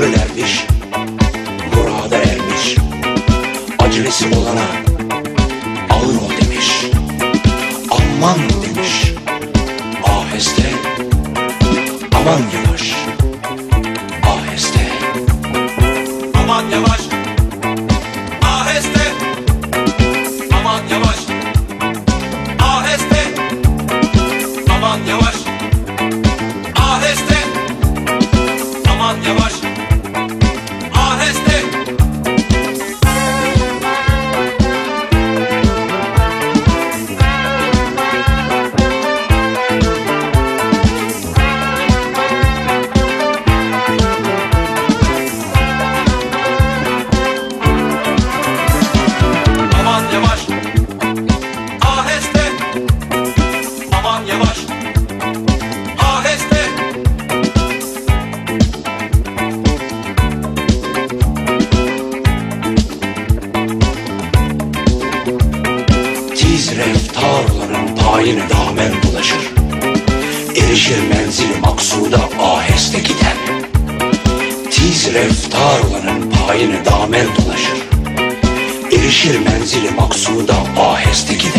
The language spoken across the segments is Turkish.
ömrü derviş Murada ermiş. Acelesi olana Ağır ol demiş. Aman demiş. Aheste Aman yavaş. Aheste. Aman yavaş. Aheste. Aman yavaş. Aheste. Aman yavaş. Aheste. Aman yavaş. Erişir menzili maksuda aheste giden. Tiz reftar olanın payine damen dolaşır. Erişir menzili maksuda aheste giden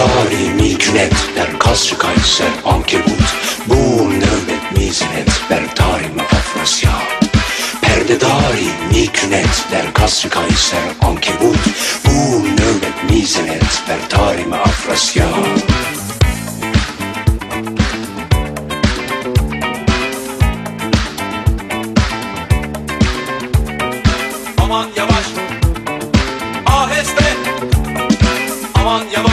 Perdedari milkünet der kasrı kayser ankebut. Bu nöbet mizinet ber tarimi afrasya Perdedari milkünet der kasrı kayser ankebut. Bu nöbet mizinet ber tarimi afrasya Aman yavaş Aheste. Aman yavaş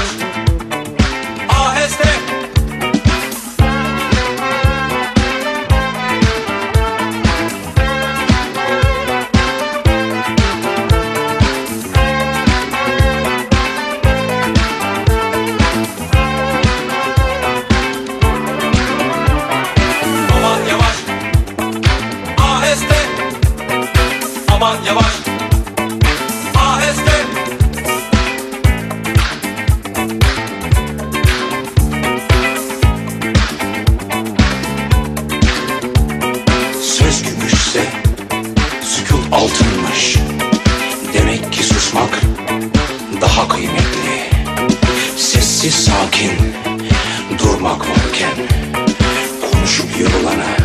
ise sükut altınmış. Demek ki susmak daha kıymetli. Sessiz sakin durmak varken konuşup yorulana